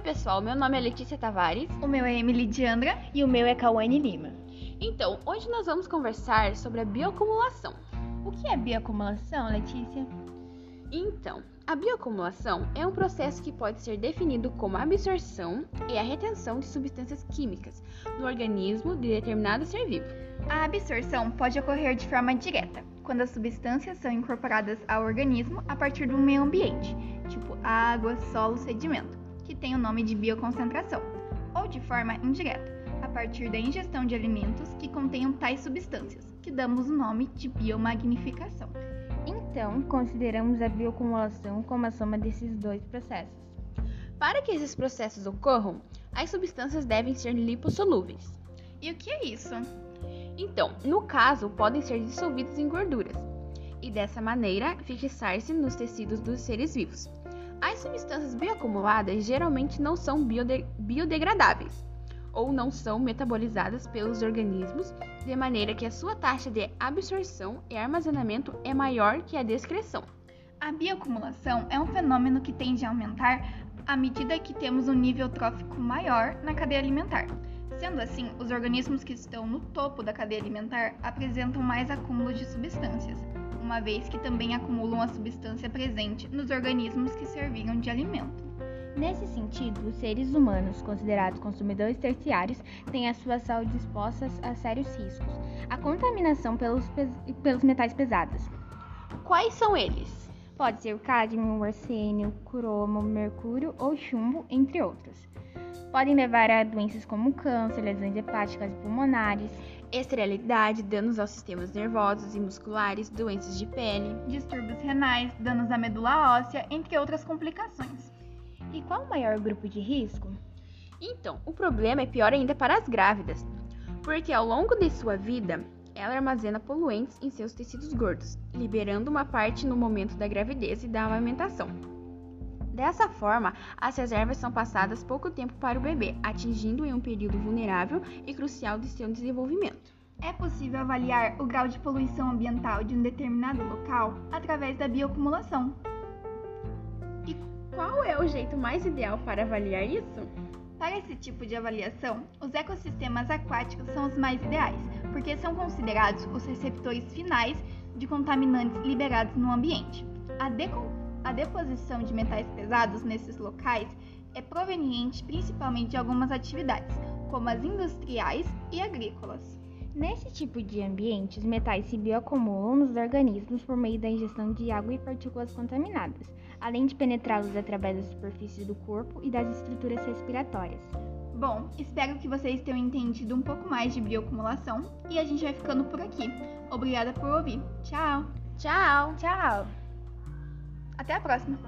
Oi, pessoal, meu nome é Letícia Tavares. O meu é Emily Diandra. E o meu é Cauane Lima. Então, hoje nós vamos conversar sobre a bioacumulação. O que é bioacumulação, Letícia? Então, a bioacumulação é um processo que pode ser definido como a absorção e a retenção de substâncias químicas no organismo de determinado ser vivo. A absorção pode ocorrer de forma direta, quando as substâncias são incorporadas ao organismo a partir do meio ambiente, tipo água, solo, sedimento, que tem o nome de bioconcentração, ou de forma indireta, a partir da ingestão de alimentos que contenham tais substâncias, que damos o nome de biomagnificação. Então, consideramos a bioacumulação como a soma desses dois processos. Para que esses processos ocorram, as substâncias devem ser lipossolúveis. E o que é isso? Então, no caso, podem ser dissolvidos em gorduras e dessa maneira fixar-se nos tecidos dos seres vivos. As substâncias bioacumuladas geralmente não são biode biodegradáveis ou não são metabolizadas pelos organismos, de maneira que a sua taxa de absorção e armazenamento é maior que a de excreção. A bioacumulação é um fenômeno que tende a aumentar à medida que temos um nível trófico maior na cadeia alimentar. Sendo assim, os organismos que estão no topo da cadeia alimentar apresentam mais acúmulo de substâncias, uma vez que também acumulam a substância presente nos organismos que serviram de alimento. Nesse sentido, os seres humanos, considerados consumidores terciários, têm a sua saúde exposta a sérios riscos. A contaminação pelos, pelos metais pesados. Quais são eles? Pode ser o cádmio, o arsênio, cromo, mercúrio ou chumbo, entre outros. Podem levar a doenças como câncer, lesões hepáticas e pulmonares, esterilidade, danos aos sistemas nervosos e musculares, doenças de pele, distúrbios renais, danos à medula óssea, entre outras complicações. E qual o maior grupo de risco? Então, o problema é pior ainda para as grávidas, porque ao longo de sua vida, ela armazena poluentes em seus tecidos gordos, liberando uma parte no momento da gravidez e da amamentação. Dessa forma, as reservas são passadas pouco tempo para o bebê, atingindo em um período vulnerável e crucial de seu desenvolvimento. É possível avaliar o grau de poluição ambiental de um determinado local através da bioacumulação. E qual é o jeito mais ideal para avaliar isso? Para esse tipo de avaliação, os ecossistemas aquáticos são os mais ideais, porque são considerados os receptores finais de contaminantes liberados no ambiente. A, a deposição de metais pesados nesses locais é proveniente principalmente de algumas atividades, como as industriais e agrícolas. Nesse tipo de ambiente, os metais se bioacumulam nos organismos por meio da ingestão de água e partículas contaminadas, além de penetrá-los através da superfície do corpo e das estruturas respiratórias. Bom, espero que vocês tenham entendido um pouco mais de bioacumulação e a gente vai ficando por aqui. Obrigada por ouvir. Tchau! Tchau! Tchau! Até a próxima!